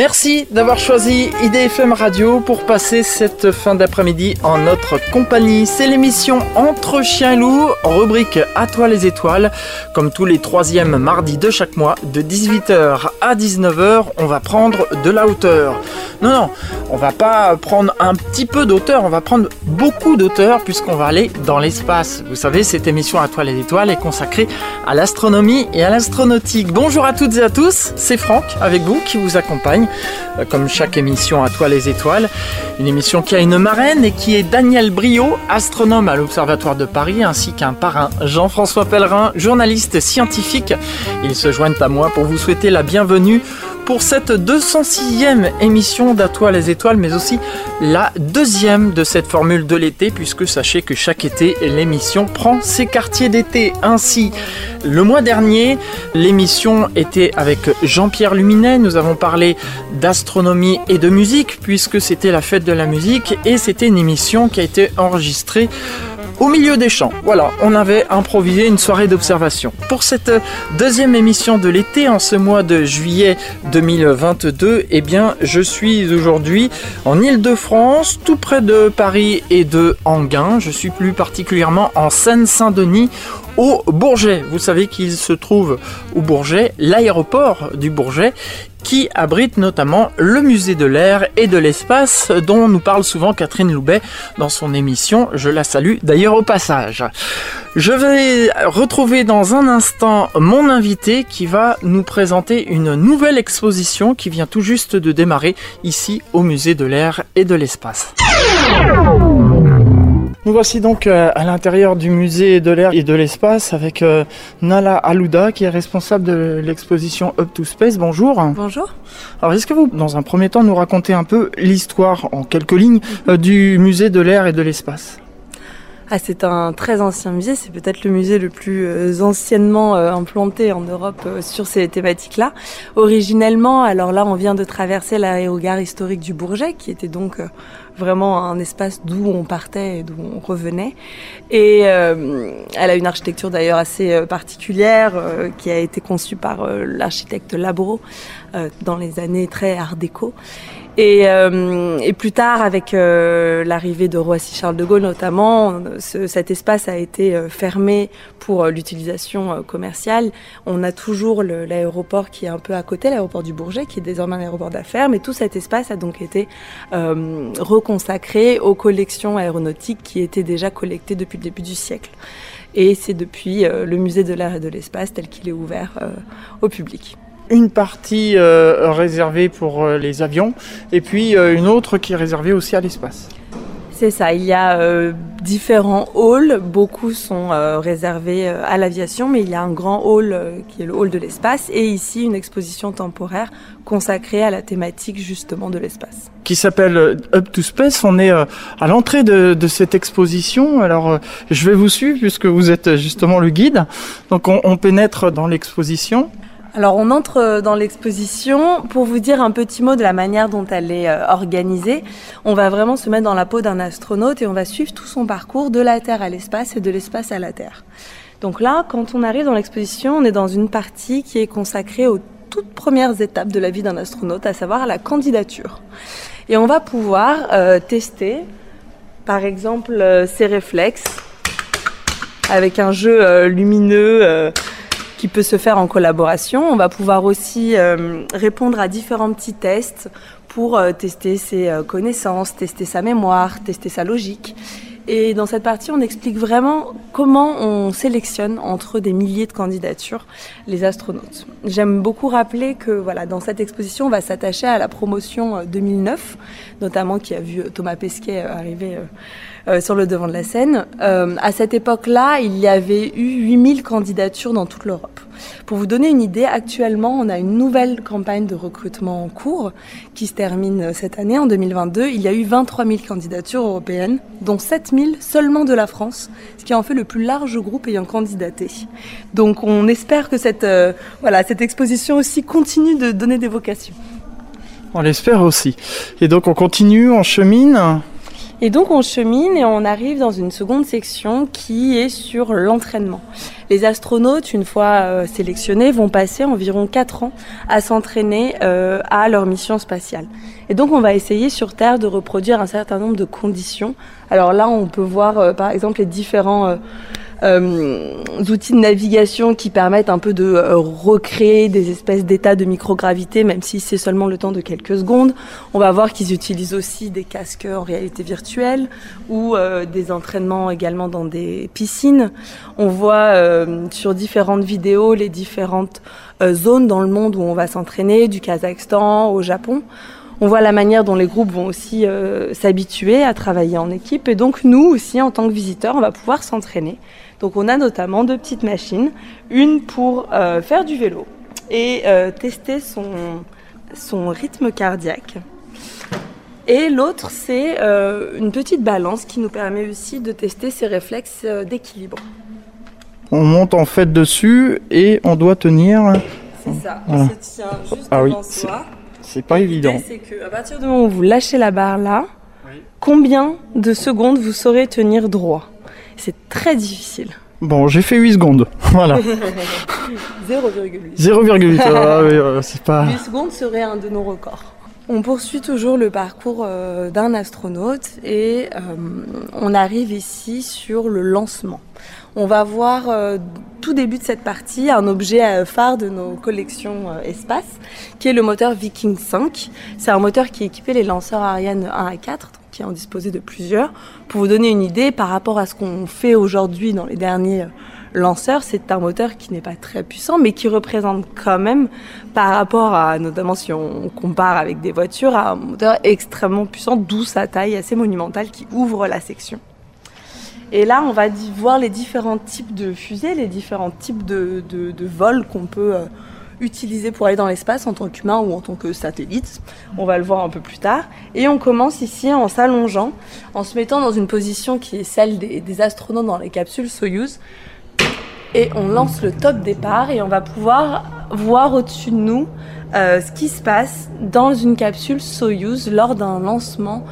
Merci d'avoir choisi IDFM Radio pour passer cette fin d'après-midi en notre compagnie. C'est l'émission Entre chiens et rubrique À toi les étoiles. Comme tous les troisièmes mardis de chaque mois, de 18h à 19h, on va prendre de la hauteur. Non, non, on va pas prendre un petit peu d'auteur, on va prendre beaucoup d'auteur puisqu'on va aller dans l'espace. Vous savez, cette émission À toi les étoiles est consacrée à l'astronomie et à l'astronautique. Bonjour à toutes et à tous, c'est Franck avec vous qui vous accompagne comme chaque émission à toi les étoiles. Une émission qui a une marraine et qui est Daniel Brio, astronome à l'Observatoire de Paris, ainsi qu'un parrain, Jean-François Pellerin, journaliste scientifique. Ils se joignent à moi pour vous souhaiter la bienvenue pour cette 206e émission d'À toi les étoiles, mais aussi la deuxième de cette formule de l'été, puisque sachez que chaque été, l'émission prend ses quartiers d'été. Ainsi, le mois dernier, l'émission était avec Jean-Pierre Luminet. Nous avons parlé d'astronomie et de musique, puisque c'était la fête de la musique, et c'était une émission qui a été enregistrée au milieu des champs. Voilà, on avait improvisé une soirée d'observation. Pour cette deuxième émission de l'été, en ce mois de juillet 2022, eh bien, je suis aujourd'hui en Ile-de-France, tout près de Paris et de Anguin. Je suis plus particulièrement en Seine-Saint-Denis, au Bourget. Vous savez qu'il se trouve au Bourget, l'aéroport du Bourget, qui abrite notamment le musée de l'air et de l'espace dont nous parle souvent Catherine Loubet dans son émission. Je la salue d'ailleurs au passage. Je vais retrouver dans un instant mon invité qui va nous présenter une nouvelle exposition qui vient tout juste de démarrer ici au musée de l'air et de l'espace. Nous voici donc euh, à l'intérieur du musée de l'air et de l'espace avec euh, Nala Alouda qui est responsable de l'exposition Up to Space. Bonjour. Bonjour. Alors est-ce que vous, dans un premier temps, nous racontez un peu l'histoire en quelques lignes euh, du musée de l'air et de l'espace? Ah, c'est un très ancien musée, c'est peut-être le musée le plus anciennement implanté en Europe sur ces thématiques-là. Originellement, alors là, on vient de traverser l'aérogare historique du Bourget, qui était donc vraiment un espace d'où on partait et d'où on revenait. Et euh, elle a une architecture d'ailleurs assez euh, particulière euh, qui a été conçue par l'architecte Labro dans les années très art déco. Et, plus tard, avec l'arrivée de Roissy-Charles de Gaulle notamment, ce, cet espace a été fermé pour l'utilisation commerciale. On a toujours l'aéroport qui est un peu à côté, l'aéroport du Bourget, qui est désormais un aéroport d'affaires, mais tout cet espace a donc été reconsacré aux collections aéronautiques qui étaient déjà collectées depuis le début du siècle. Et c'est depuis le musée de l'air et de l'espace tel qu'il est ouvert au public une partie euh, réservée pour euh, les avions et puis euh, une autre qui est réservée aussi à l'espace. C'est ça, il y a différents halls, beaucoup sont réservés à l'aviation, mais il y a un grand hall qui est le hall de l'espace et ici une exposition temporaire consacrée à la thématique justement de l'espace. Qui s'appelle Up to Space, on est à l'entrée de, de, cette exposition, alors je vais vous suivre puisque vous êtes justement le guide, donc on, on pénètre dans l'exposition. Alors on entre euh, dans l'exposition pour vous dire un petit mot de la manière dont elle est euh, organisée. On va vraiment se mettre dans la peau d'un astronaute et on va suivre tout son parcours de la Terre à l'espace et de l'espace à la Terre. Donc là, quand on arrive dans l'exposition, on est dans une partie qui est consacrée aux toutes premières étapes de la vie d'un astronaute, à savoir la candidature. Et on va pouvoir euh, tester, par exemple, ses réflexes avec un jeu lumineux qui peut se faire en collaboration. On va pouvoir aussi euh, répondre à différents petits tests pour euh, tester ses euh, connaissances, tester sa mémoire, tester sa logique. Et dans cette partie, on explique vraiment comment on sélectionne entre des milliers de candidatures les astronautes. J'aime beaucoup rappeler que voilà, dans cette exposition, on va s'attacher à la promotion 2009, notamment qui a vu Thomas Pesquet arriver euh, sur le devant de la scène. Euh, à cette époque-là, il y avait eu 8000 candidatures dans toute l'Europe. Pour vous donner une idée, actuellement, on a une nouvelle campagne de recrutement en cours qui se termine cette année, en 2022. Il y a eu 23 000 candidatures européennes, dont 7 000 seulement de la France, ce qui en fait le plus large groupe ayant candidaté. Donc on espère que cette, euh, voilà, cette exposition aussi continue de donner des vocations. On l'espère aussi. Et donc on continue, on chemine Et donc on chemine et on arrive dans une seconde section qui est sur l'entraînement. Les astronautes, une fois euh, sélectionnés, vont passer environ 4 ans à s'entraîner euh, à leur mission spatiale. Et donc on va essayer sur Terre de reproduire un certain nombre de conditions. Alors là, on peut voir euh, par exemple les différents outils de navigation qui permettent un peu de euh, recréer des espèces d'états de microgravité, même si c'est seulement le temps de quelques secondes. On va voir qu'ils utilisent aussi des casques en réalité virtuelle ou euh, des entraînements également dans des piscines. On voit sur différentes vidéos les différentes zones dans le monde où on va s'entraîner, du Kazakhstan au Japon on voit la manière dont les groupes vont aussi s'habituer à travailler en équipe. Et donc nous aussi, en tant que visiteurs, on va pouvoir s'entraîner donc on a notamment deux petites machines, une pour euh, faire du vélo et euh, tester son, son rythme cardiaque. Et l'autre, c'est euh, une petite balance qui nous permet aussi de tester ses réflexes d'équilibre. On monte en fait dessus et on doit tenir. C'est ça, on se tient juste ah devant soi. C'est pas évident. C'est qu'à partir du moment où vous lâchez la barre là, combien de secondes vous saurez tenir droit? C'est très difficile. Bon, j'ai fait 8 secondes. Voilà. 0,8. 0,8. Ah c'est pas... 8 secondes serait un de nos records. On poursuit toujours le parcours euh, d'un astronaute et euh, on arrive ici sur le lancement. On va voir euh, tout début de cette partie un objet phare de nos collections espace, qui est le moteur Viking 5. C'est un moteur qui équipait les lanceurs Ariane 1 à 4, qui en disposait de plusieurs. Pour vous donner une idée, par rapport à ce qu'on fait aujourd'hui dans les derniers euh, lanceurs, c'est un moteur qui n'est pas très puissant, mais qui représente quand même, par rapport à, notamment si on compare avec des voitures, un moteur extrêmement puissant, d'où sa taille assez monumentale qui ouvre la section. Et là, on va voir les différents types de fusées, les différents types de, de vols qu'on peut euh, utilisé pour aller dans l'espace en tant qu'humain ou en tant que satellite. On va le voir un peu plus tard. Et on commence ici en s'allongeant, en se mettant dans une position qui est celle des, astronautes dans les capsules Soyuz. Et on lance le top départ et on va pouvoir voir au-dessus de nous euh, ce qui se passe dans une capsule Soyuz lors d'un lancement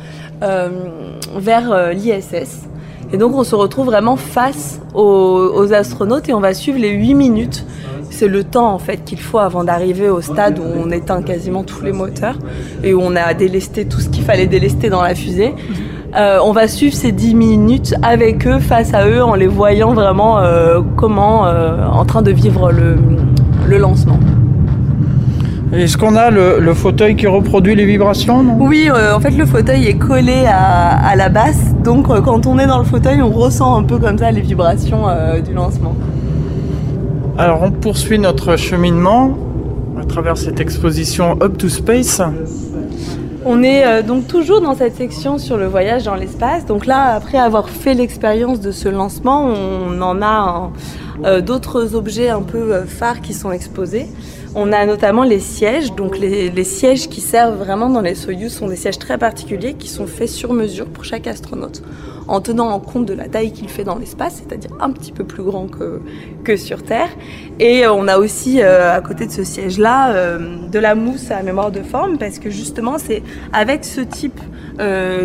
euh, vers euh, l'ISS. Et donc on se retrouve vraiment face aux, astronautes et on va suivre les 8 minutes c'est le temps en fait qu'il faut avant d'arriver au stade où on éteint quasiment tous les moteurs et où on a délesté tout ce qu'il fallait délester dans la fusée. Euh, on va suivre ces 10 minutes avec eux, face à eux, en les voyant vraiment euh, comment, euh, en train de vivre le, lancement. Est-ce qu'on a le, fauteuil qui reproduit les vibrations Oui, en fait le fauteuil est collé à, la basse, donc quand on est dans le fauteuil, on ressent un peu comme ça les vibrations du lancement. Alors on poursuit notre cheminement à travers cette exposition Up to Space. On est euh, donc toujours dans cette section sur le voyage dans l'espace. Donc là, après avoir fait l'expérience de ce lancement, on en a euh, d'autres objets un peu euh, phares qui sont exposés. On a notamment les sièges. Donc les, sièges qui servent vraiment dans les Soyuz sont des sièges très particuliers qui sont faits sur mesure pour chaque astronaute en tenant en compte de la taille qu'il fait dans l'espace, c'est-à-dire un petit peu plus grand que, que sur Terre. Et euh, on a aussi euh, à côté de ce siège-là euh, de la mousse à mémoire de forme parce que justement c'est avec ce type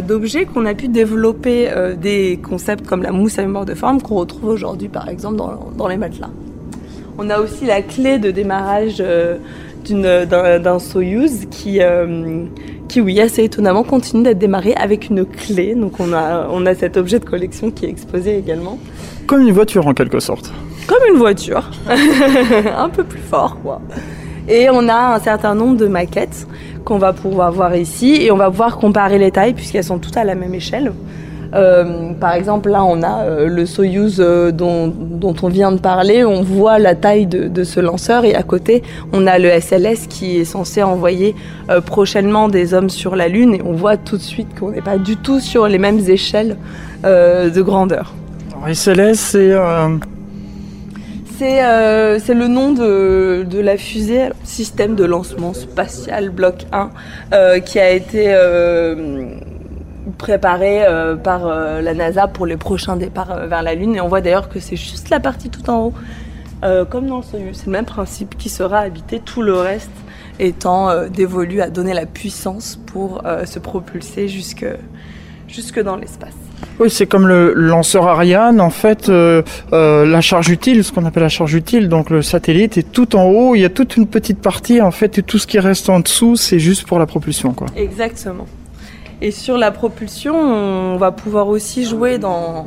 d'objet qu'on a pu développer des concepts comme la mousse à mémoire de forme qu'on retrouve aujourd'hui par exemple dans, dans, les matelas. On a aussi la clé de démarrage d'un Soyuz qui qui, oui, assez étonnamment, continue d'être démarré avec une clé. Donc on a, on a cet objet de collection qui est exposé également. Comme une voiture en quelque sorte. Comme une voiture, un peu plus fort quoi. Et on a un certain nombre de maquettes qu'on va pouvoir voir ici et on va pouvoir comparer les tailles puisqu'elles sont toutes à la même échelle. Euh, par exemple, là, on a euh, le Soyuz euh, dont, on vient de parler. On voit la taille de, ce lanceur et à côté, on a le SLS qui est censé envoyer prochainement des hommes sur la Lune et on voit tout de suite qu'on n'est pas du tout sur les mêmes échelles de grandeur. SLS, c'est c'est le nom de, de, la fusée, système de lancement spatial bloc 1, qui a été préparé euh, par euh, la NASA pour les prochains départs euh, vers la Lune. Et on voit d'ailleurs que c'est juste la partie tout en haut, comme dans le Soyuz. C'est le même principe qui sera habité, tout le reste étant dévolu à donner la puissance pour se propulser jusque, jusque dans l'espace. Oui, c'est comme le lanceur Ariane, en fait, euh, euh, la charge utile, ce qu'on appelle la charge utile, donc le satellite est tout en haut, il y a toute une petite partie, en fait, et tout ce qui reste en dessous, c'est juste pour la propulsion, quoi. Exactement. Et sur la propulsion, on va pouvoir aussi jouer dans,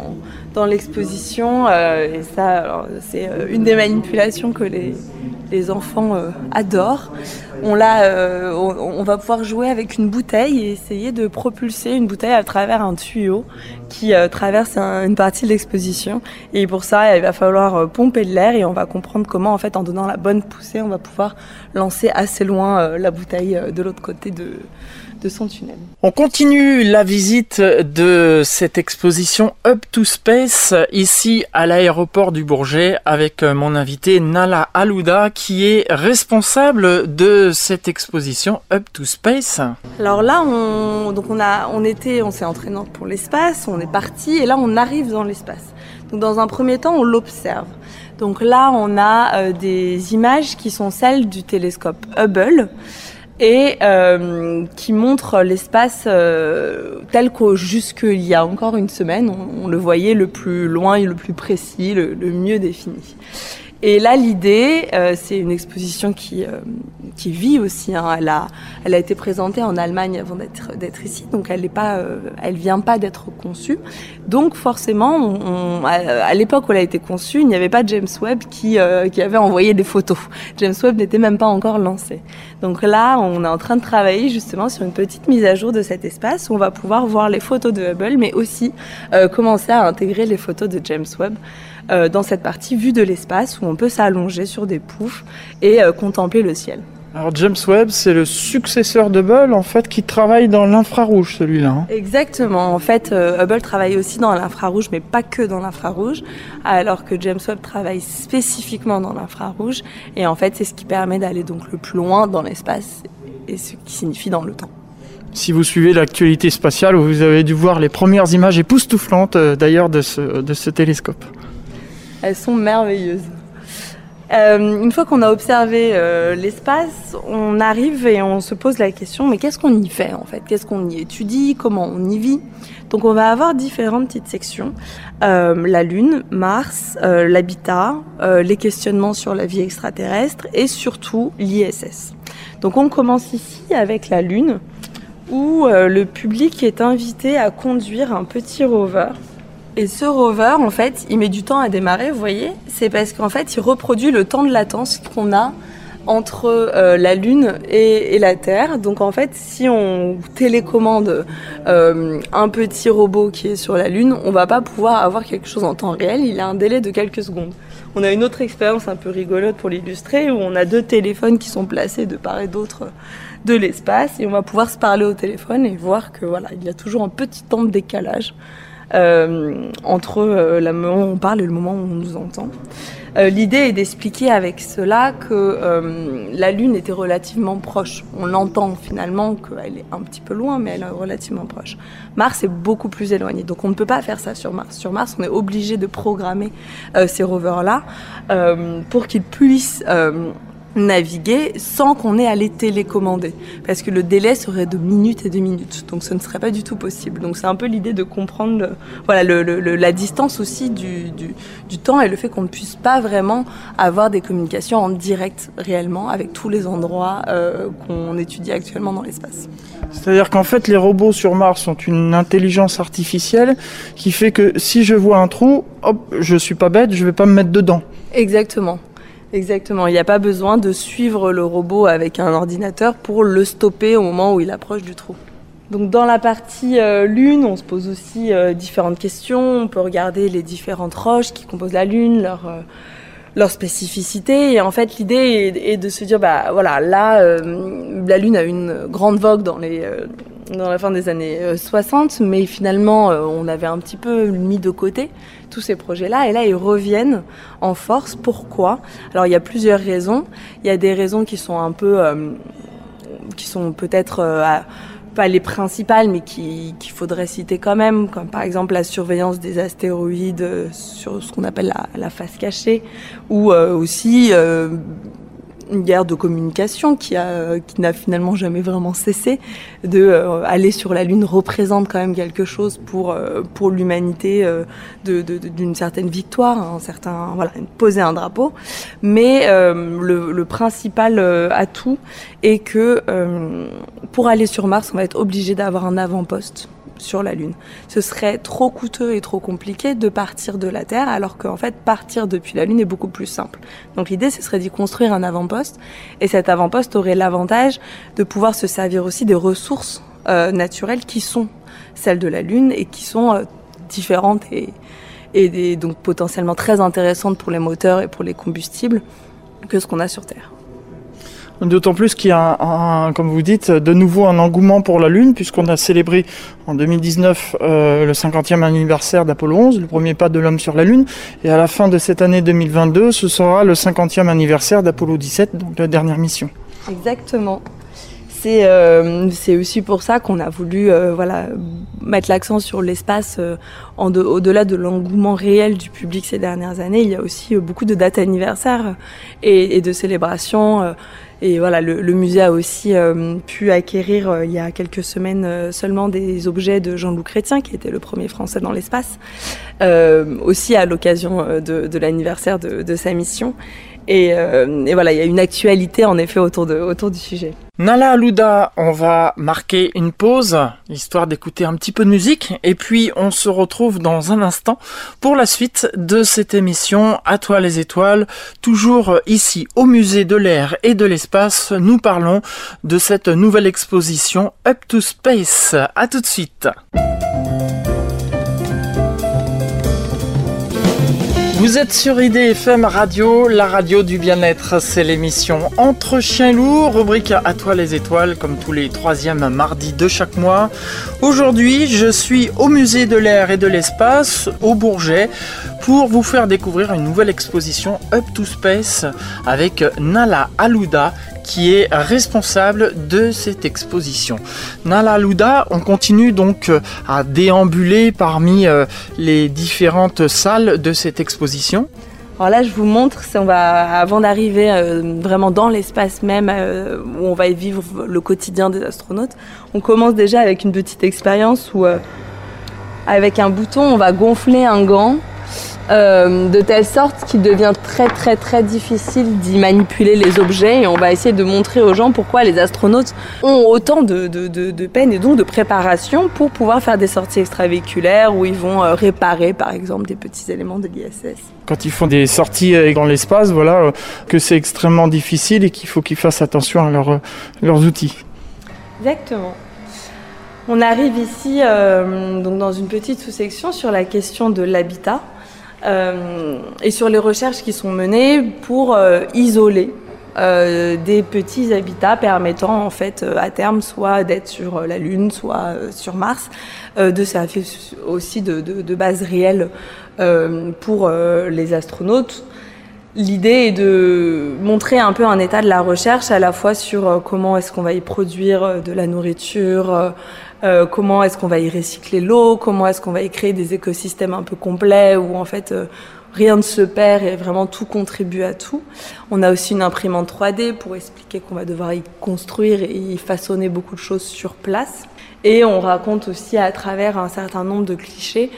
dans l'exposition. Euh, et ça, c'est euh, une des manipulations que les, les enfants euh, adorent. On, l'a, on, va pouvoir jouer avec une bouteille et essayer de propulser une bouteille à travers un tuyau qui traverse une partie de l'exposition. Et pour ça, il va falloir pomper de l'air et on va comprendre comment, en fait, en donnant la bonne poussée, on va pouvoir lancer assez loin la bouteille de l'autre côté de, de son tunnel. On continue la visite de cette exposition Up to Space ici à l'aéroport du Bourget avec mon invité Nala Alouda qui est responsable de cette exposition Up to Space. Alors là, on, donc on, a, on était, on s'est entraîné pour l'espace, on est parti et là on arrive dans l'espace. Donc dans un premier temps, on l'observe. Donc là, on a euh, des images qui sont celles du télescope Hubble et euh, qui montre l'espace euh, tel qu'au jusqu'il y a encore une semaine, on, le voyait le plus loin et le plus précis, le mieux défini. Et là, l'idée, euh, c'est une exposition qui, euh, qui vit aussi. Hein. Elle, a, elle a été présentée en Allemagne avant d'être ici, donc elle n'est euh, vient pas d'être conçue. Donc forcément, on, à, l'époque où elle a été conçue, il n'y avait pas James Webb qui, qui avait envoyé des photos. James Webb n'était même pas encore lancé. Donc là, on est en train de travailler justement sur une petite mise à jour de cet espace où on va pouvoir voir les photos de Hubble, mais aussi commencer à intégrer les photos de James Webb. Euh, dans cette partie vue de l'espace où on peut s'allonger sur des poufs et euh, contempler le ciel. Alors James Webb, c'est le successeur de Hubble en fait qui travaille dans l'infrarouge celui-là. Hein. Exactement. En fait, euh, Hubble travaille aussi dans l'infrarouge, mais pas que dans l'infrarouge, alors que James Webb travaille spécifiquement dans l'infrarouge. Et en fait, c'est ce qui permet d'aller donc le plus loin dans l'espace et ce qui signifie dans le temps. Si vous suivez l'actualité spatiale, vous avez dû voir les premières images époustouflantes d'ailleurs de ce, de ce télescope. Elles sont merveilleuses. Euh, une fois qu'on a observé euh, l'espace, on arrive et on se pose la question mais qu'est-ce qu'on y fait en fait? Qu'est-ce qu'on y étudie? Comment on y vit? Donc on va avoir différentes petites sections. Euh, la Lune, Mars, l'habitat, les questionnements sur la vie extraterrestre et surtout l'ISS. Donc on commence ici avec la Lune où le public est invité à conduire un petit rover et ce rover, en fait, il met du temps à démarrer, vous voyez C'est parce qu'en fait, il reproduit le temps de latence qu'on a entre euh, la Lune et, la Terre. Donc en fait, si on télécommande euh, un petit robot qui est sur la Lune, on va pas pouvoir avoir quelque chose en temps réel. Il a un délai de quelques secondes. On a une autre expérience un peu rigolote pour l'illustrer où on a deux téléphones qui sont placés de part et d'autre de l'espace et on va pouvoir se parler au téléphone et voir que voilà, il y a toujours un petit temps de décalage entre euh, le moment où on parle et le moment où on nous entend. Euh, l'idée est d'expliquer avec cela que la Lune était relativement proche. On l'entend finalement qu'elle est un petit peu loin, mais elle est relativement proche. Mars est beaucoup plus éloigné, donc on ne peut pas faire ça sur Mars. Sur Mars, on est obligé de programmer ces rovers-là pour qu'ils puissent naviguer sans qu'on ait à les télécommander. Parce que le délai serait de minutes et de minutes. Donc ce ne serait pas du tout possible. Donc c'est un peu l'idée de comprendre voilà, la distance aussi du, du, temps et le fait qu'on ne puisse pas vraiment avoir des communications en direct réellement avec tous les endroits euh, qu'on étudie actuellement dans l'espace. C'est-à-dire qu'en fait les robots sur Mars sont une intelligence artificielle qui fait que si je vois un trou, hop, je suis pas bête, je vais pas me mettre dedans. Exactement. Exactement, il n'y a pas besoin de suivre le robot avec un ordinateur pour le stopper au moment où il approche du trou. Donc dans la partie euh, Lune, on se pose aussi euh, différentes questions. On peut regarder les différentes roches qui composent la Lune, leur, euh, leur spécificité. Et en fait, l'idée est, de se dire, bah voilà, là, la Lune a une grande vogue dans les dans la fin des années 60, mais finalement, on avait un petit peu mis de côté tous ces projets-là. Et là, ils reviennent en force. Pourquoi? Alors, il y a plusieurs raisons. Il y a des raisons qui sont un peu, euh, qui sont peut-être euh, pas les principales, mais qu'il faudrait citer quand même, comme par exemple la surveillance des astéroïdes euh, sur ce qu'on appelle la, face cachée, ou aussi une guerre de communication qui a qui n'a finalement jamais vraiment cessé de euh, aller sur la lune représente quand même quelque chose pour euh, pour l'humanité euh, d'une certaine victoire un certain voilà poser un drapeau. Mais le, le, principal atout est que pour aller sur Mars on va être obligé d'avoir un avant-poste sur la Lune. Ce serait trop coûteux et trop compliqué de partir de la Terre, alors qu'en fait, partir depuis la Lune est beaucoup plus simple. Donc l'idée, ce serait d'y construire un avant-poste, et cet avant-poste aurait l'avantage de pouvoir se servir aussi des ressources euh, naturelles qui sont celles de la Lune et qui sont euh, différentes et, et donc potentiellement très intéressantes pour les moteurs et pour les combustibles que ce qu'on a sur Terre. D'autant plus qu'il y a, comme vous dites, de nouveau un engouement pour la Lune, puisqu'on a célébré en 2019 euh, le 50e anniversaire d'Apollo 11, le premier pas de l'homme sur la Lune. Et à la fin de cette année 2022, ce sera le 50e anniversaire d'Apollo 17, donc la dernière mission. Exactement. C'est euh, aussi pour ça qu'on a voulu euh, voilà, mettre l'accent sur l'espace euh, au-delà de l'engouement réel du public ces dernières années. Il y a aussi beaucoup de dates anniversaires et de célébrations. Et voilà, le, musée a aussi euh, pu acquérir euh, il y a quelques semaines euh, seulement des objets de Jean-Loup Chrétien, qui était le premier Français dans l'espace, aussi à l'occasion de, l'anniversaire de, sa mission. Et, et, voilà, il y a une actualité en effet autour, de, autour du sujet. Nala Alouda, on va marquer une pause, histoire d'écouter un petit peu de musique, et puis on se retrouve dans un instant pour la suite de cette émission À toi les étoiles, toujours ici au musée de l'air et de l'espace. Nous parlons de cette nouvelle exposition Up to Space. À tout de suite. Vous êtes sur IDFM Radio, la radio du bien-être. C'est l'émission Entre chiens loups, rubrique à toi les étoiles, comme tous les troisièmes mardis de chaque mois. Aujourd'hui, je suis au musée de l'air et de l'espace, au Bourget, pour vous faire découvrir une nouvelle exposition Up to Space avec Nala Alouda, qui est responsable de cette exposition. Nala Louda, on continue donc euh, à déambuler parmi euh, les différentes salles de cette exposition. Alors là, je vous montre, on va, avant d'arriver euh, vraiment dans l'espace même où on va vivre le quotidien des astronautes, on commence déjà avec une petite expérience où, avec un bouton, on va gonfler un gant euh, de telle sorte qu'il devient très très très difficile d'y manipuler les objets et on va essayer de montrer aux gens pourquoi les astronautes ont autant de, de, peine et donc de préparation pour pouvoir faire des sorties extravéhiculaires où ils vont euh, réparer par exemple des petits éléments de l'ISS. Quand ils font des sorties euh, dans l'espace, voilà, que c'est extrêmement difficile et qu'il faut qu'ils fassent attention à leurs outils. Exactement. On arrive ici donc dans une petite sous-section sur la question de l'habitat. Euh, et sur les recherches qui sont menées pour euh, isoler euh, des petits habitats permettant en fait à terme soit d'être sur la Lune, soit sur Mars, de servir aussi de, de, base réelle pour les astronautes. L'idée est de montrer un peu un état de la recherche à la fois sur comment est-ce qu'on va y produire de la nourriture, euh, comment est-ce qu'on va y recycler l'eau, comment est-ce qu'on va y créer des écosystèmes un peu complets où en fait euh, rien ne se perd et vraiment tout contribue à tout? On a aussi une imprimante 3D pour expliquer qu'on va devoir y construire et y façonner beaucoup de choses sur place. Et on raconte aussi à travers un certain nombre de clichés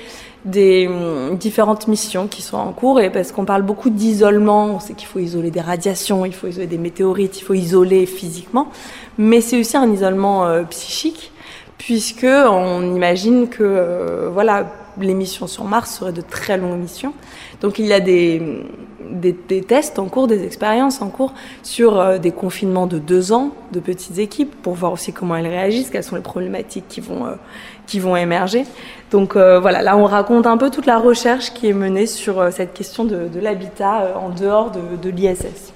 des hum, différentes missions qui sont en cours et parce qu'on parle beaucoup d'isolement, on sait qu'il faut isoler des radiations, il faut isoler des météorites, il faut isoler physiquement, mais c'est aussi un isolement euh, psychique puisque on imagine que euh, voilà, les missions sur Mars seraient de très longues missions. Donc il y a des, des, tests en cours, des expériences en cours sur euh, des confinements de deux ans de petites équipes pour voir aussi comment elles réagissent, quelles sont les problématiques qui vont, euh, qui vont émerger. Donc voilà, là on raconte un peu toute la recherche qui est menée sur cette question de, de l'habitat en dehors de, de l'ISS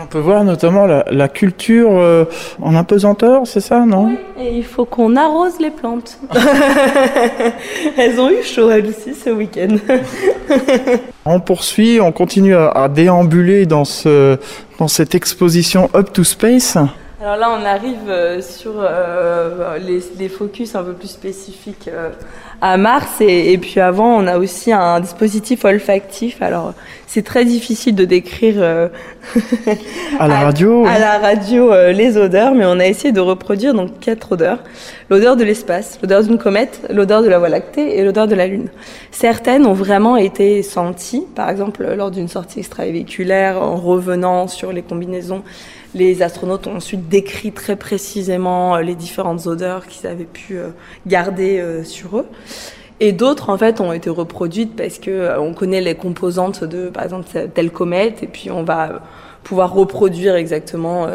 on peut voir notamment la, culture euh, en apesanteur, c'est ça, non? Oui, et il faut qu'on arrose les plantes. elles ont eu chaud, elles aussi, ce week-end. on poursuit, on continue à, déambuler dans, ce, dans cette exposition Up to Space. Alors là, on arrive euh, sur euh, les, focus un peu plus spécifiques à Mars. Et, puis avant, on a aussi un dispositif olfactif. Alors, c'est très difficile de décrire euh, à la radio, à, la radio euh, les odeurs, mais on a essayé de reproduire donc quatre odeurs l'odeur de l'espace, l'odeur d'une comète, l'odeur de la Voie lactée et l'odeur de la Lune. Certaines ont vraiment été senties, par exemple lors d'une sortie extravéhiculaire, en revenant sur les combinaisons les astronautes ont ensuite décrit très précisément euh, les différentes odeurs qu'ils avaient pu euh, garder sur eux. Et d'autres, en fait, ont été reproduites parce que on connaît les composantes de, par exemple, telle comète, et puis on va pouvoir reproduire exactement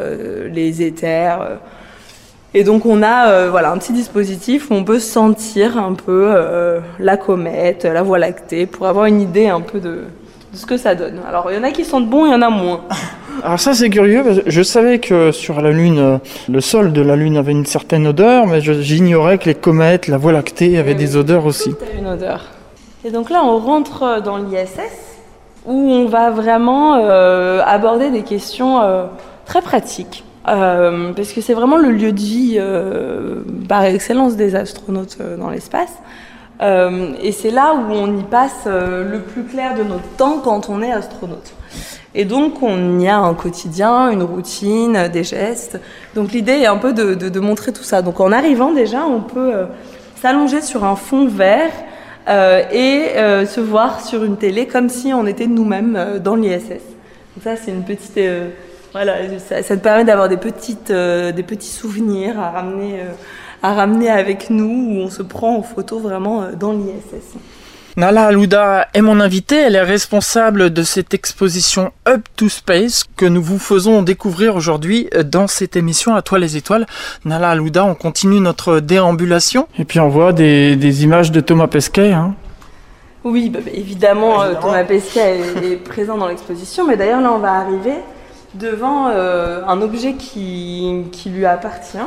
les éthers. Et donc on a voilà un petit dispositif où on peut sentir un peu la comète, la Voie lactée, pour avoir une idée un peu de ce que ça donne. Alors il y en a qui sentent bon, il y en a moins. Alors ça c'est curieux, parce que je savais que sur la Lune, euh, le sol de la Lune avait une certaine odeur, mais j'ignorais que les comètes, la Voie lactée avaient des odeurs aussi. une odeur. Et donc là on rentre dans l'ISS, où on va vraiment euh, aborder des questions euh, très pratiques. parce que c'est vraiment le lieu de vie par excellence des astronautes dans l'espace. et c'est là où on y passe le plus clair de notre temps quand on est astronaute. Et donc, on y a un quotidien, une routine, des gestes. Donc, l'idée est un peu de, montrer tout ça. Donc, en arrivant déjà, on peut euh, s'allonger sur un fond vert euh, et euh, se voir sur une télé comme si on était nous-mêmes dans l'ISS. Donc, ça, c'est une petite. voilà, ça, te permet d'avoir des, petites, des petits souvenirs à ramener, à ramener avec nous où on se prend en photo vraiment dans l'ISS. Nala Alouda est mon invitée, elle est responsable de cette exposition Up to Space que nous vous faisons découvrir aujourd'hui dans cette émission à toi les étoiles. Nala Alouda, on continue notre déambulation et puis on voit des, images de Thomas Pesquet. Hein. Oui, bah, bah, évidemment, euh, Thomas Pesquet est, présent dans l'exposition, mais d'ailleurs là on va arriver devant euh, un objet qui lui appartient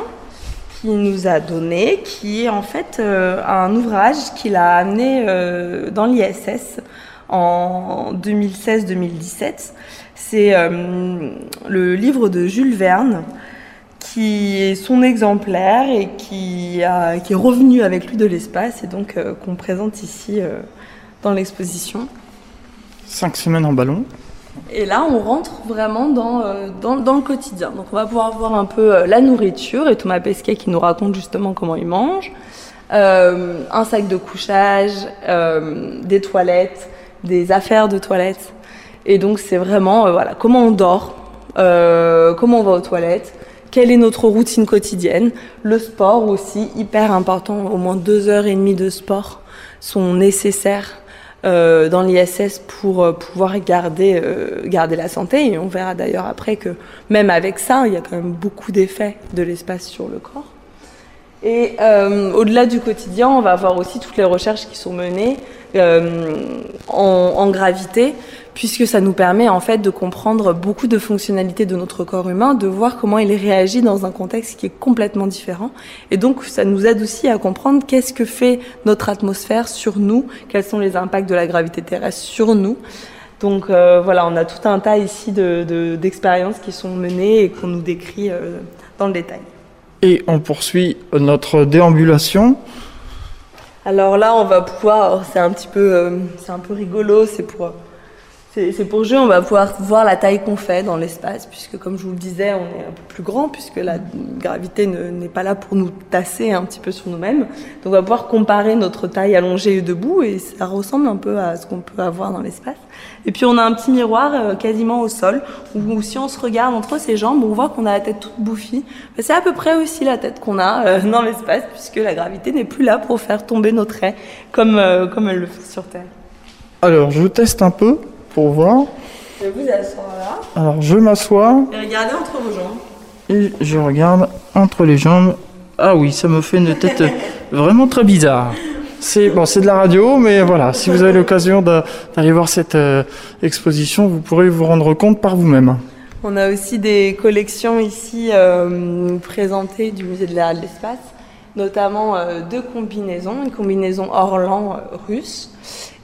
nous a donné, qui est en fait euh, un ouvrage qu'il a amené euh, dans l'ISS en 2016-2017. C'est euh, le livre de Jules Verne qui est son exemplaire et qui, qui est revenu avec lui de l'espace et donc qu'on présente ici dans l'exposition. Cinq semaines en ballon. Et là, on rentre vraiment euh, dans, dans, le quotidien. Donc, on va pouvoir voir un peu euh, la nourriture et Thomas Pesquet qui nous raconte justement comment il mange. Euh, un sac de couchage, des toilettes, des affaires de toilettes. Et donc, c'est vraiment voilà, comment on dort, comment on va aux toilettes, quelle est notre routine quotidienne. Le sport aussi, hyper important. Au moins deux heures et demie de sport sont nécessaires euh, dans l'ISS pour euh, pouvoir garder, euh, garder la santé. Et on verra d'ailleurs après que même avec ça, il y a quand même beaucoup d'effets de l'espace sur le corps. Et au-delà du quotidien, on va voir aussi toutes les recherches qui sont menées en, en, gravité puisque ça nous permet en fait de comprendre beaucoup de fonctionnalités de notre corps humain, de voir comment il réagit dans un contexte qui est complètement différent. Et donc ça nous aide aussi à comprendre qu'est-ce que fait notre atmosphère sur nous, quels sont les impacts de la gravité terrestre sur nous. Donc euh, voilà, on a tout un tas ici d'expériences de, qui sont menées et qu'on nous décrit euh, dans le détail. Et on poursuit notre déambulation. Alors là, on va pouvoir, c'est un petit peu, euh, c'est un peu rigolo, c'est pour c'est pour jouer, on va pouvoir voir la taille qu'on fait dans l'espace, puisque comme je vous le disais, on est un peu plus grand, puisque la gravité n'est pas là pour nous tasser un petit peu sur nous-mêmes. Donc on va pouvoir comparer notre taille allongée et debout, et ça ressemble un peu à ce qu'on peut avoir dans l'espace. Et puis on a un petit miroir euh, quasiment au sol, où, si on se regarde entre ses jambes, on voit qu'on a la tête toute bouffie. C'est à peu près aussi la tête qu'on a euh, dans l'espace, puisque la gravité n'est plus là pour faire tomber nos traits, comme, euh, comme elle le fait sur Terre. Alors je teste un peu pour voir. Je vous asseoir là. Alors je m'assois. Et regardez entre vos jambes. Et je regarde entre les jambes. Ah oui, ça me fait une tête vraiment très bizarre. C'est bon, c'est de la radio, mais voilà, si vous avez l'occasion d'aller voir cette euh, exposition, vous pourrez vous rendre compte par vous-même. On a aussi des collections ici euh, présentées du musée de l'air et de l'espace, notamment euh, deux combinaisons, une combinaison Orlan russe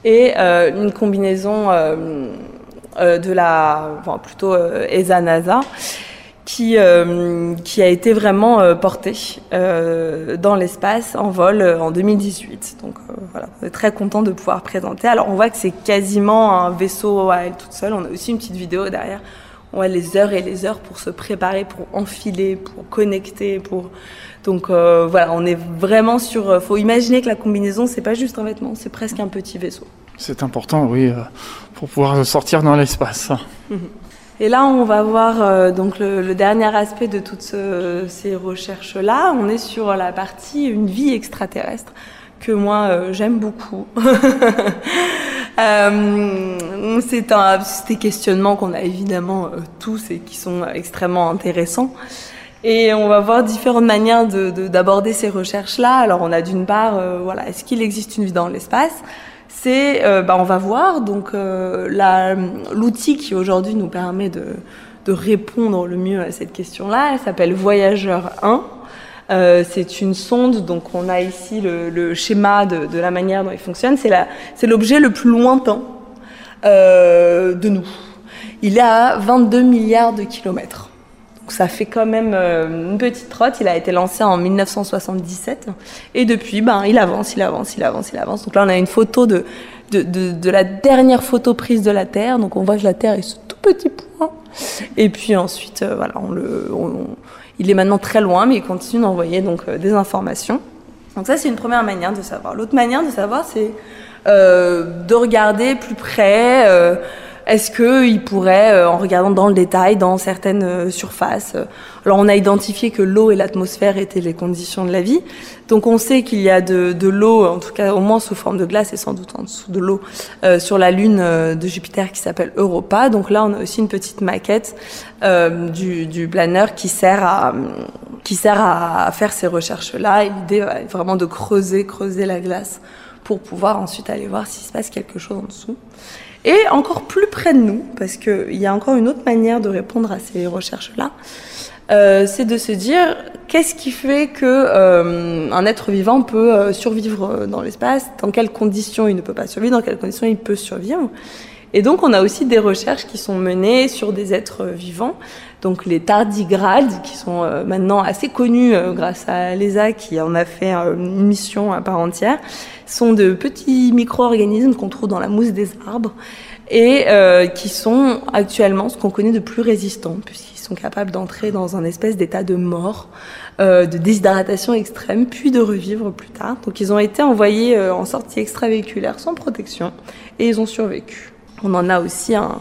et euh, une combinaison euh, euh, de la, enfin, plutôt ESA-NASA, qui, qui a été vraiment euh, porté euh, dans l'espace en vol en 2018. Donc voilà, on est très content de pouvoir présenter. Alors on voit que c'est quasiment un vaisseau à elle toute seule. On a aussi une petite vidéo derrière. On voit les heures et les heures pour se préparer, pour enfiler, pour connecter, pour donc voilà, on est vraiment sur. Faut imaginer que la combinaison, c'est pas juste un vêtement, c'est presque un petit vaisseau. C'est important, oui, pour pouvoir sortir dans l'espace. Et là, on va voir euh, donc le, dernier aspect de toutes ces recherches-là. On est sur la partie une vie extraterrestre que moi euh, j'aime beaucoup. euh, c'est un des questionnements qu'on a évidemment euh, tous et qui sont extrêmement intéressants. Et on va voir différentes manières d'aborder de, ces recherches-là. Alors on a d'une part, voilà, est-ce qu'il existe une vie dans l'espace? C'est, euh, bah, on va voir, donc euh, l'outil qui aujourd'hui nous permet de, de, répondre le mieux à cette question-là, elle s'appelle Voyageur 1. Euh, c'est une sonde, donc on a ici le, le schéma de, de, la manière dont il fonctionne. C'est l'objet le plus lointain euh, de nous. Il est à 22 milliards de kilomètres ça fait quand même euh, une petite trotte. Il a été lancé en 1977 et depuis, ben, il avance, il avance, il avance, il avance. Donc là, on a une photo de, de, de, la dernière photo prise de la Terre. Donc on voit que la Terre est ce tout petit point. Et puis ensuite, euh, voilà, il est maintenant très loin, mais il continue d'envoyer donc euh, des informations. Donc ça, c'est une première manière de savoir. L'autre manière de savoir, c'est de regarder plus près est-ce qu'il pourrait, euh, en regardant dans le détail, dans certaines euh, surfaces, euh, alors on a identifié que l'eau et l'atmosphère étaient les conditions de la vie, donc on sait qu'il y a de, l'eau, en tout cas au moins sous forme de glace et sans doute en dessous de l'eau, sur la lune de Jupiter qui s'appelle Europa. Donc là on a aussi une petite maquette du, du planeur qui sert à qui sert à faire ces recherches-là. L'idée est vraiment de creuser, creuser la glace pour pouvoir ensuite aller voir s'il se passe quelque chose en dessous. Et encore plus près de nous, parce qu'il y a encore une autre manière de répondre à ces recherches-là, euh, c'est de se dire qu'est-ce qui fait que euh, un être vivant peut euh, survivre dans l'espace, dans quelles conditions il ne peut pas survivre, dans quelles conditions il peut survivre? Et donc on a aussi des recherches qui sont menées sur des êtres vivants, donc les tardigrades, qui sont maintenant assez connus grâce à l'ESA qui en a fait une mission à part entière sont de petits micro-organismes qu'on trouve dans la mousse des arbres et euh, qui sont actuellement ce qu'on connaît de plus résistants, puisqu'ils sont capables d'entrer dans un espèce d'état de mort, euh, de déshydratation extrême, puis de revivre plus tard. Donc ils ont été envoyés euh, en sortie extravéhiculaire sans protection et ils ont survécu. On en a aussi un,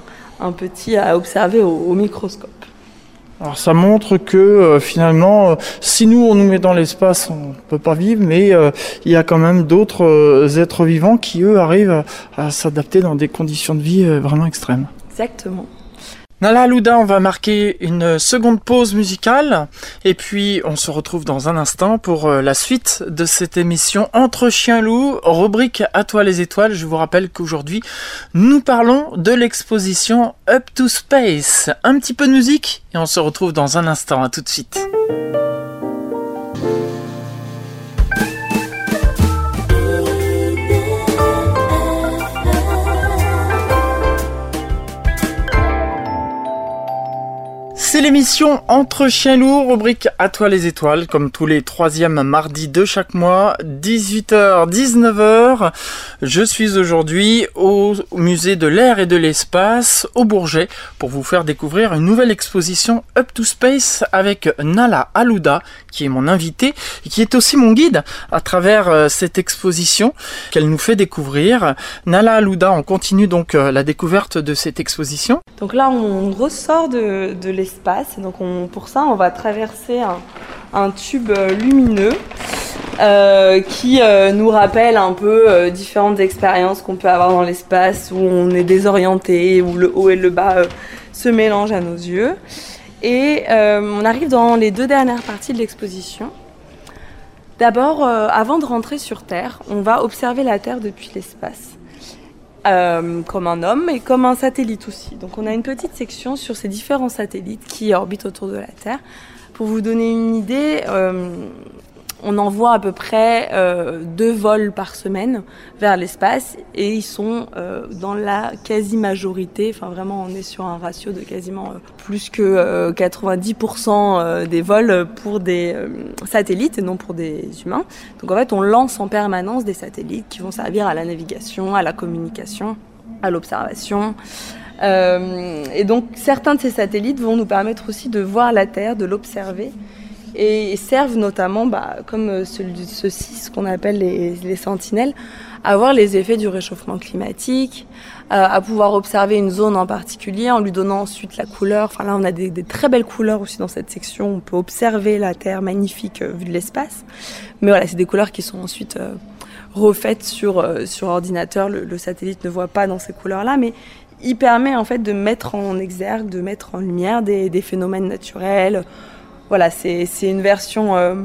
petit à observer au microscope. Alors ça montre que euh, finalement, euh, si nous on nous met dans l'espace, on peut pas vivre, mais euh, il y a quand même d'autres êtres vivants qui eux arrivent à s'adapter dans des conditions de vie vraiment extrêmes. Exactement. Nala Louda, on va marquer une seconde pause musicale et puis on se retrouve dans un instant pour euh, la suite de cette émission Entre chiens loups, rubrique À toi les étoiles. Je vous rappelle qu'aujourd'hui nous parlons de l'exposition Up to Space. Un petit peu de musique et on se retrouve dans un instant. À tout de suite. C'est l'émission Entre chiens lourds, rubrique À toi les étoiles, comme tous les troisièmes mardis de chaque mois, 18h, 19h. Je suis aujourd'hui au musée de l'air et de l'espace, au Bourget, pour vous faire découvrir une nouvelle exposition Up to Space avec Nala Alouda, qui est mon invitée et qui est aussi mon guide à travers euh, cette exposition qu'elle nous fait découvrir. Nala Alouda, on continue donc euh, la découverte de cette exposition. Donc là, on ressort de, de l'espace donc pour ça, on va traverser un, tube euh, lumineux euh, qui euh, nous rappelle un peu différentes expériences qu'on peut avoir dans l'espace où on est désorienté, où le haut et le bas se mélangent à nos yeux. Et on arrive dans les deux dernières parties de l'exposition. D'abord, avant de rentrer sur Terre, on va observer la Terre depuis l'espace. Euh, comme un homme et comme un satellite aussi. Donc on a une petite section sur ces différents satellites qui orbitent autour de la Terre. Pour vous donner une idée, euh, on envoie à peu près euh, deux vols par semaine vers l'espace et ils sont euh, dans la quasi-majorité, enfin vraiment on est sur un ratio de quasiment euh, plus que 90% des vols pour des satellites et non pour des humains. Donc en fait on lance en permanence des satellites qui vont servir à la navigation, à la communication, à l'observation. et donc certains de ces satellites vont nous permettre aussi de voir la Terre, de l'observer et servent notamment, bah, comme euh, ceci, ce qu'on appelle les, sentinelles, à voir les effets du réchauffement climatique, euh, à pouvoir observer une zone en particulier en lui donnant ensuite la couleur. Enfin là, on a des, très belles couleurs aussi dans cette section. On peut observer la Terre magnifique euh, vue de l'espace. Mais voilà, c'est des couleurs qui sont ensuite refaites sur, ordinateur. Le, satellite ne voit pas dans ces couleurs-là, mais il permet en fait de mettre en exergue, de mettre en lumière des phénomènes naturels, voilà, c'est une version euh,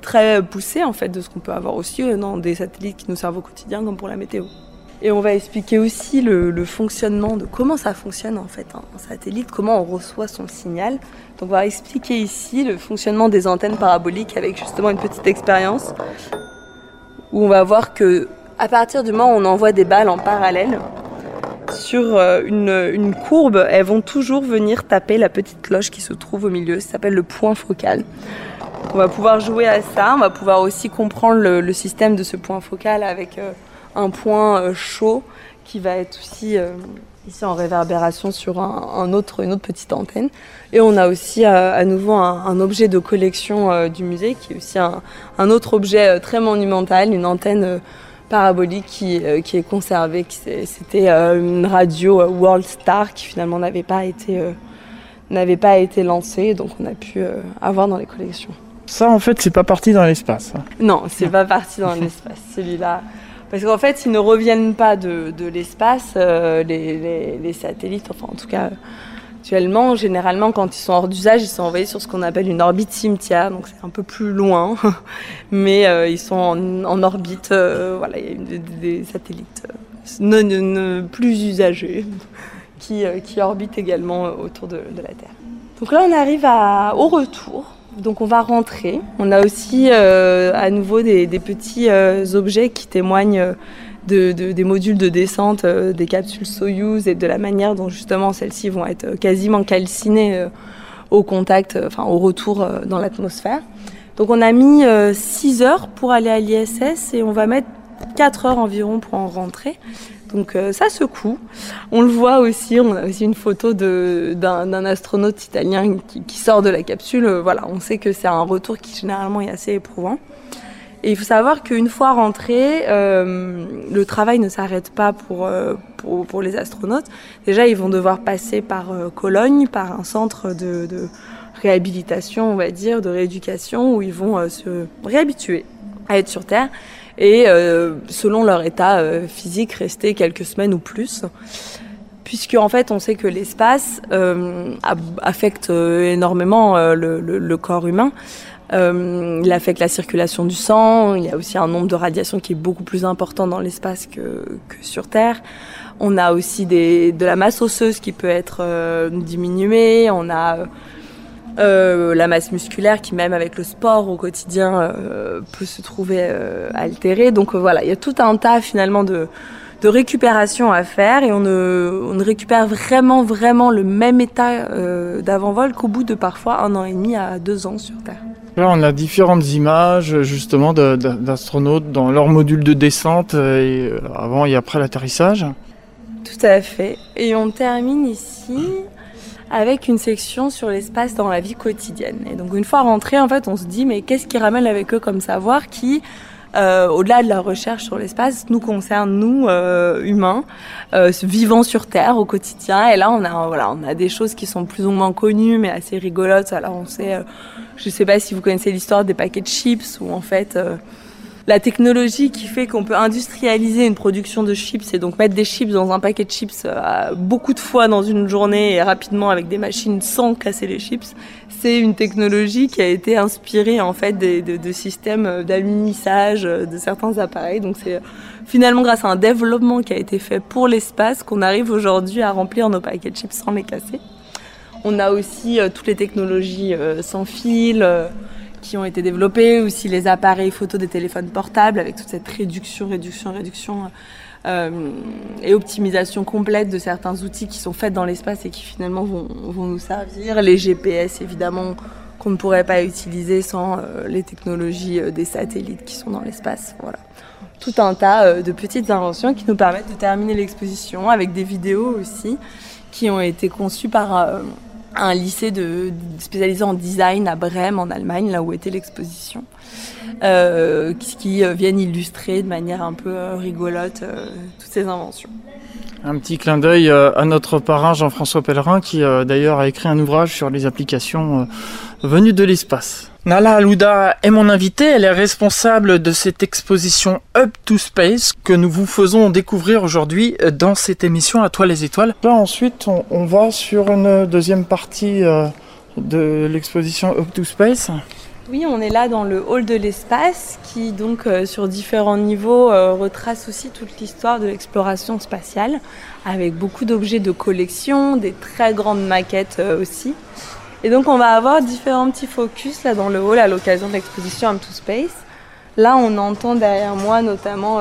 très poussée en fait de ce qu'on peut avoir aussi euh, dans des satellites qui nous servent au quotidien comme pour la météo. Et on va expliquer aussi le, fonctionnement de comment ça fonctionne en fait un satellite, comment on reçoit son signal. Donc on va expliquer ici le fonctionnement des antennes paraboliques avec justement une petite expérience où on va voir que à partir du moment où on envoie des balles en parallèle, sur euh, une, courbe, elles vont toujours venir taper la petite cloche qui se trouve au milieu. Ça s'appelle le point focal. On va pouvoir jouer à ça. On va pouvoir aussi comprendre le, système de ce point focal avec euh, un point euh, chaud qui va être aussi ici en réverbération sur un, autre, une autre petite antenne. Et on a aussi à nouveau un, objet de collection du musée qui est aussi un, un autre objet très monumental, une antenne parabolique qui, euh, qui est conservée. C'était euh, une radio euh, World Star qui finalement n'avait pas été n'avait pas été lancée, donc on a pu avoir dans les collections. Ça, en fait, c'est pas parti dans l'espace. Hein. Non, c'est pas parti dans l'espace, celui-là. Parce qu'en fait, ils ne reviennent pas de, de l'espace, les, les, les, satellites, enfin en tout cas Actuellement, généralement, quand ils sont hors d'usage, ils sont envoyés sur ce qu'on appelle une orbite cimetière, donc c'est un peu plus loin, mais euh, ils sont en, orbite. Euh, voilà, il y a des, satellites euh, plus usagés qui, qui, orbitent également autour de, la Terre. Donc là, on arrive au retour. Donc on va rentrer. On a aussi à nouveau des petits objets qui témoignent des modules de descente euh, des capsules Soyuz et de la manière dont justement celles-ci vont être quasiment calcinées euh, au contact, euh, enfin au retour dans l'atmosphère. Donc on a mis 6 heures pour aller à l'ISS et on va mettre 4 heures environ pour en rentrer. Donc ça secoue. On le voit aussi, on a aussi une photo d'un astronaute italien qui, sort de la capsule. Voilà, on sait que c'est un retour qui généralement est assez éprouvant. Et il faut savoir qu'une fois rentré, euh, le travail ne s'arrête pas pour, euh, pour, pour, les astronautes. Déjà, ils vont devoir passer par euh, Cologne, par un centre de, réhabilitation, on va dire, de rééducation, où ils vont se réhabituer à être sur Terre et, selon leur état physique, rester quelques semaines ou plus puisque en fait on sait que l'espace affecte énormément le, corps humain. Euh, il affecte la circulation du sang. Il y a aussi un nombre de radiations qui est beaucoup plus important dans l'espace que, sur Terre. On a aussi de la masse osseuse qui peut être euh, diminuée. On a euh, la masse musculaire qui, même avec le sport au quotidien, euh, peut se trouver altérée. Donc voilà, il y a tout un tas finalement de, de récupération à faire et on ne récupère vraiment, vraiment le même état d'avant-vol qu'au bout de parfois un an et demi à deux ans sur Terre. Là, on a différentes images justement d'astronautes dans leur module de descente et euh, avant et après l'atterrissage. Tout à fait. Et on termine ici avec une section sur l'espace dans la vie quotidienne. Et donc une fois rentré, en fait, on se dit mais qu'est-ce qu'ils ramènent avec eux comme savoir qui euh, au-delà de la recherche sur l'espace, nous concerne nous euh, humains, euh, vivant sur Terre au quotidien. Et là, on a voilà, on a des choses qui sont plus ou moins connues, mais assez rigolotes. Alors, on sait, je sais pas si vous connaissez l'histoire des paquets de chips, où en fait euh, la technologie qui fait qu'on peut industrialiser une production de chips et donc mettre des chips dans un paquet de chips euh, beaucoup de fois dans une journée et rapidement avec des machines sans casser les chips, c'est une technologie qui a été inspirée en fait de, de systèmes d'alunissage de certains appareils. Donc c'est finalement grâce à un développement qui a été fait pour l'espace qu'on arrive aujourd'hui à remplir nos paquets de chips sans les casser. On a aussi euh, toutes les technologies euh, sans fil qui ont été développés, aussi les appareils photo des téléphones portables avec toute cette réduction, réduction, réduction euh, et optimisation complète de certains outils qui sont faits dans l'espace et qui finalement vont, vont, nous servir. Les GPS évidemment qu'on ne pourrait pas utiliser sans euh, les technologies euh, des satellites qui sont dans l'espace. Voilà. Tout un tas euh, de petites inventions qui nous permettent de terminer l'exposition avec des vidéos aussi qui ont été conçues par euh, un lycée de, spécialisé en design à Brême, en Allemagne, là où était l'exposition, euh, qui, qui, euh, viennent illustrer de manière un peu euh, rigolote toutes ces inventions. Un petit clin d'œil à notre parrain Jean-François Pellerin, qui d'ailleurs a écrit un ouvrage sur les applications venues de l'espace. Nala Alouda est mon invitée, elle est responsable de cette exposition Up to Space que nous vous faisons découvrir aujourd'hui dans cette émission À toi les étoiles. Là ensuite on, on va sur une deuxième partie euh, de l'exposition Up to Space. Oui, on est là dans le hall de l'espace qui donc euh, sur différents niveaux euh, retrace aussi toute l'histoire de l'exploration spatiale avec beaucoup d'objets de collection, des très grandes maquettes euh, aussi. Et donc on va avoir différents petits focus là dans le hall à l'occasion de l'exposition Up to Space. Là on entend derrière moi notamment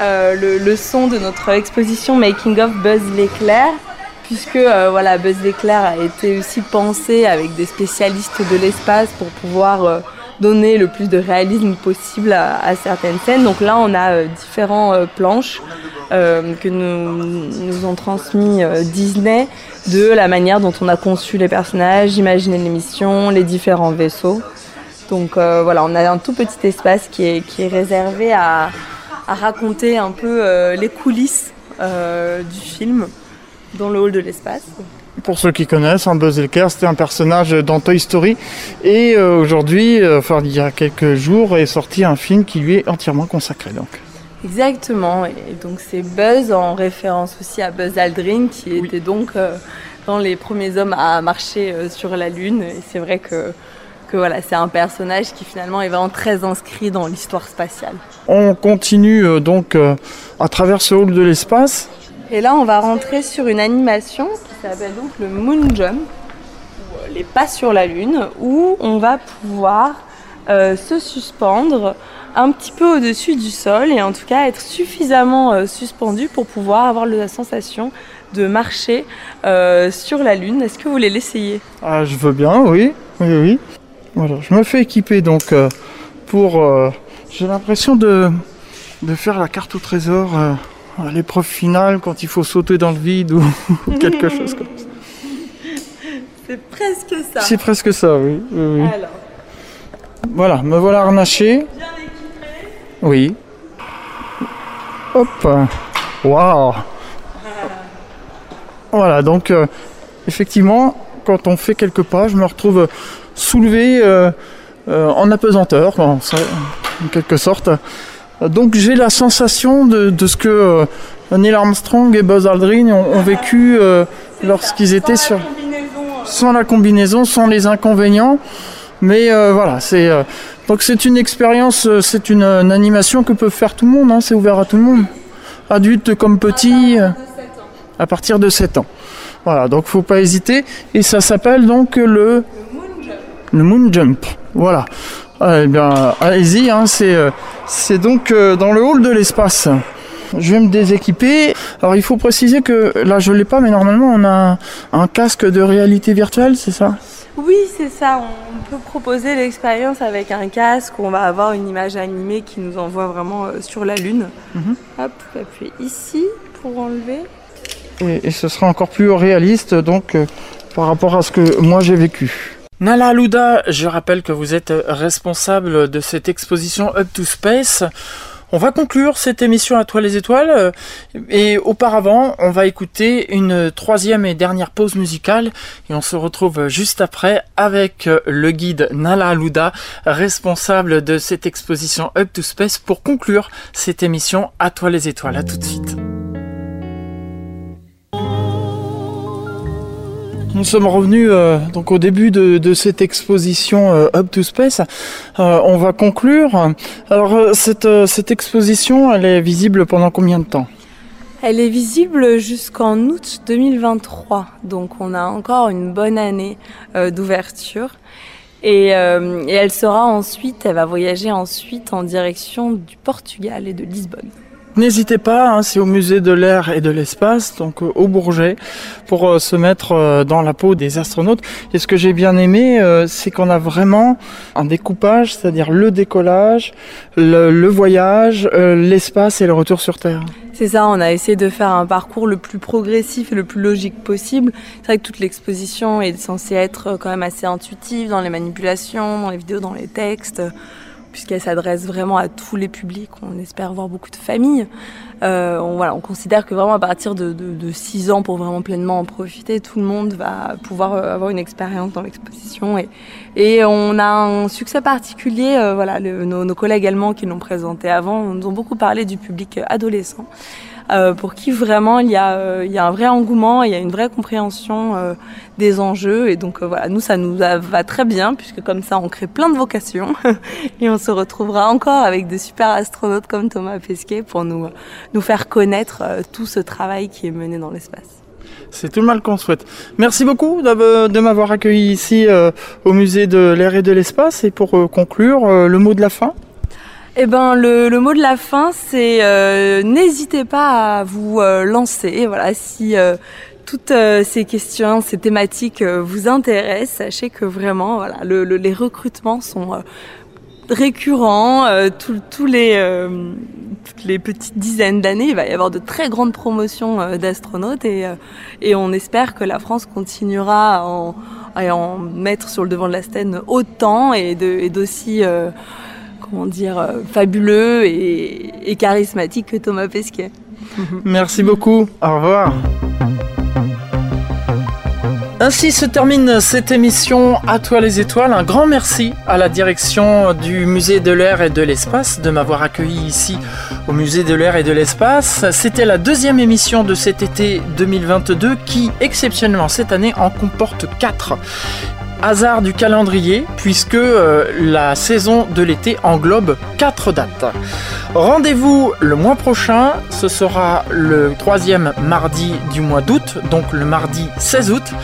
le, son de notre exposition Making of Buzz l'éclair puisque euh, voilà Buzz l'éclair a été aussi pensé avec des spécialistes de l'espace pour pouvoir euh, donner le plus de réalisme possible à, certaines scènes. Donc là on a euh, différentes planches que nous, nous ont transmis Disney de la manière dont on a conçu les personnages, imaginé l'émission, les différents vaisseaux. Donc voilà, on a un tout petit espace qui est, qui est réservé à, raconter un peu les coulisses du film dans le hall de l'espace. Pour ceux qui connaissent, Buzz Éclair, c'était un personnage dans Toy Story. Et euh, aujourd'hui, enfin il y a quelques jours, est sorti un film qui lui est entièrement consacré. Donc. Exactement, et donc c'est Buzz en référence aussi à Buzz Aldrin qui oui. était donc euh, dans les premiers hommes à marcher euh, sur la Lune. Et c'est vrai que, que voilà, c'est un personnage qui finalement est vraiment très inscrit dans l'histoire spatiale. On continue euh, donc à travers ce hall de l'espace. Et là, on va rentrer sur une animation qui s'appelle donc le Moon Jump, les pas sur la Lune, où on va pouvoir euh, se suspendre un petit peu au-dessus du sol et en tout cas être suffisamment euh, suspendu pour pouvoir avoir la sensation de marcher euh, sur la Lune. Est-ce que vous voulez l'essayer? Ah, Je veux bien, oui. oui, oui. Je me fais équiper donc euh, pour... Euh, j'ai l'impression de, de faire la carte au trésor l'épreuve finale quand il faut sauter dans le vide ou quelque chose comme ça. C'est presque ça. C'est presque ça, oui. oui, oui. Alors. Voilà, me voilà harnaché. Bien équipé. Oui. Hop. Waouh. Voilà, donc euh, effectivement, quand on fait quelques pas, je me retrouve soulevé euh, euh, en apesanteur, bon, ça, en quelque sorte. Donc j'ai la sensation de, de ce que Neil Armstrong et Buzz Aldrin ont, ont vécu lorsqu'ils étaient sur... Sans la combinaison, sans les inconvénients. Mais euh, voilà, c'est euh, donc c'est une expérience, euh, c'est une, une, animation que peut faire tout le monde. Hein, c'est ouvert à tout le monde, adulte comme petit, euh, à partir de 7 ans. Voilà, donc faut pas hésiter. Et ça s'appelle donc le le Moon Jump. Voilà. Eh bien, allez-y. Hein, c'est c'est donc dans le hall de l'espace. Je vais me déséquiper. Alors il faut préciser que là je l'ai pas, mais normalement on a un, casque de réalité virtuelle, c'est ça? Oui, c'est ça. On peut proposer l'expérience avec un casque. On va avoir une image animée qui nous envoie vraiment euh, sur la Lune. -hmm. Hop, appuyez ici pour enlever. Et, et, ce sera encore plus réaliste donc euh, par rapport à ce que moi j'ai vécu. Nala Alouda, je rappelle que vous êtes responsable de cette exposition Up to Space. On va conclure cette émission à toi les étoiles et auparavant on va écouter une troisième et dernière pause musicale et on se retrouve juste après avec le guide Nala Alouda, responsable de cette exposition Up to Space pour conclure cette émission à toi les étoiles. À tout de suite. Nous sommes revenus euh, donc au début de, cette exposition euh, Up to Space. Euh, on va conclure. Alors cette, cette exposition, elle est visible pendant combien de temps? Elle est visible jusqu'en août 2023, donc on a encore une bonne année d'ouverture. Et, et elle sera ensuite, elle va voyager ensuite en direction du Portugal et de Lisbonne. N'hésitez pas, hein, c'est au musée de l'air et de l'espace, donc euh, au Bourget, pour euh, se mettre euh, dans la peau des astronautes. Et ce que j'ai bien aimé, c'est qu'on a vraiment un découpage, c'est-à-dire le décollage, le, voyage, l'espace et le retour sur Terre. C'est ça, on a essayé de faire un parcours le plus progressif et le plus logique possible. C'est vrai que toute l'exposition est censée être quand même assez intuitive dans les manipulations, dans les vidéos, dans les textes puisqu'elle s'adresse vraiment à tous les publics. On espère voir beaucoup de familles. Euh, on, voilà, on considère que vraiment à partir de, de, 6 ans, pour vraiment pleinement en profiter, tout le monde va pouvoir euh, avoir une expérience dans l'exposition. Et, et on a un succès particulier. Euh, voilà, nos, nos, collègues allemands qui l'ont présenté avant nous ont beaucoup parlé du public adolescent. Euh, pour qui vraiment il y, a, euh, il y a un vrai engouement, il y a une vraie compréhension euh, des enjeux. Et donc voilà, nous, ça nous va très bien, puisque comme ça, on crée plein de vocations. et on se retrouvera encore avec de super astronautes comme Thomas Pesquet pour nous, nous faire connaître tout ce travail qui est mené dans l'espace. C'est tout le mal qu'on souhaite. Merci beaucoup de m'avoir accueilli ici au musée de l'air et de l'espace. Et pour conclure, le mot de la fin eh ben, le, mot de la fin, c'est euh, n'hésitez pas à vous euh, lancer. Voilà, si euh, toutes ces questions, ces thématiques vous intéressent, sachez que vraiment, voilà, les recrutements sont récurrents. tous les, toutes les petites dizaines d'années, il va y avoir de très grandes promotions d'astronautes et, et on espère que la France continuera à en, à en, mettre sur le devant de la scène autant et d'aussi comment dire, euh, fabuleux et, charismatique que Thomas Pesquet. Merci beaucoup. Au revoir. Ainsi se termine cette émission À toi les étoiles. Un grand merci à la direction du musée de l'air et de l'espace de m'avoir accueilli ici au musée de l'air et de l'espace. C'était la deuxième émission de cet été 2022 qui, exceptionnellement cette année, en comporte quatre hasard du calendrier, puisque euh, la saison de l'été englobe 4 dates. Rendez-vous le mois prochain, ce sera le troisième mardi du mois d'août, donc le mardi 16 août,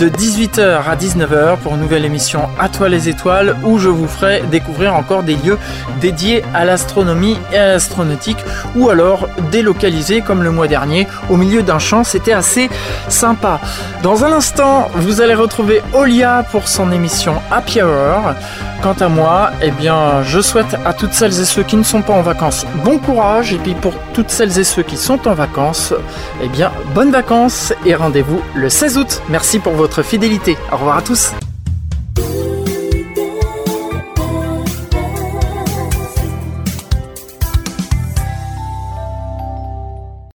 de 18h à 19h pour une nouvelle émission À toi les étoiles, où je vous ferai découvrir encore des lieux dédiés à l'astronomie et à l'astronautique, ou alors délocalisés comme le mois dernier, au milieu d'un champ, c'était assez sympa. Dans un instant, vous allez retrouver Olia pour son émission Happy Hour. Quant à moi, eh bien, je souhaite à toutes celles et ceux qui ne sont pas en vacances bon courage et puis pour toutes celles et ceux qui sont en vacances, eh bien, bonnes vacances et rendez-vous le 16 août. Merci pour votre fidélité. Au revoir à tous.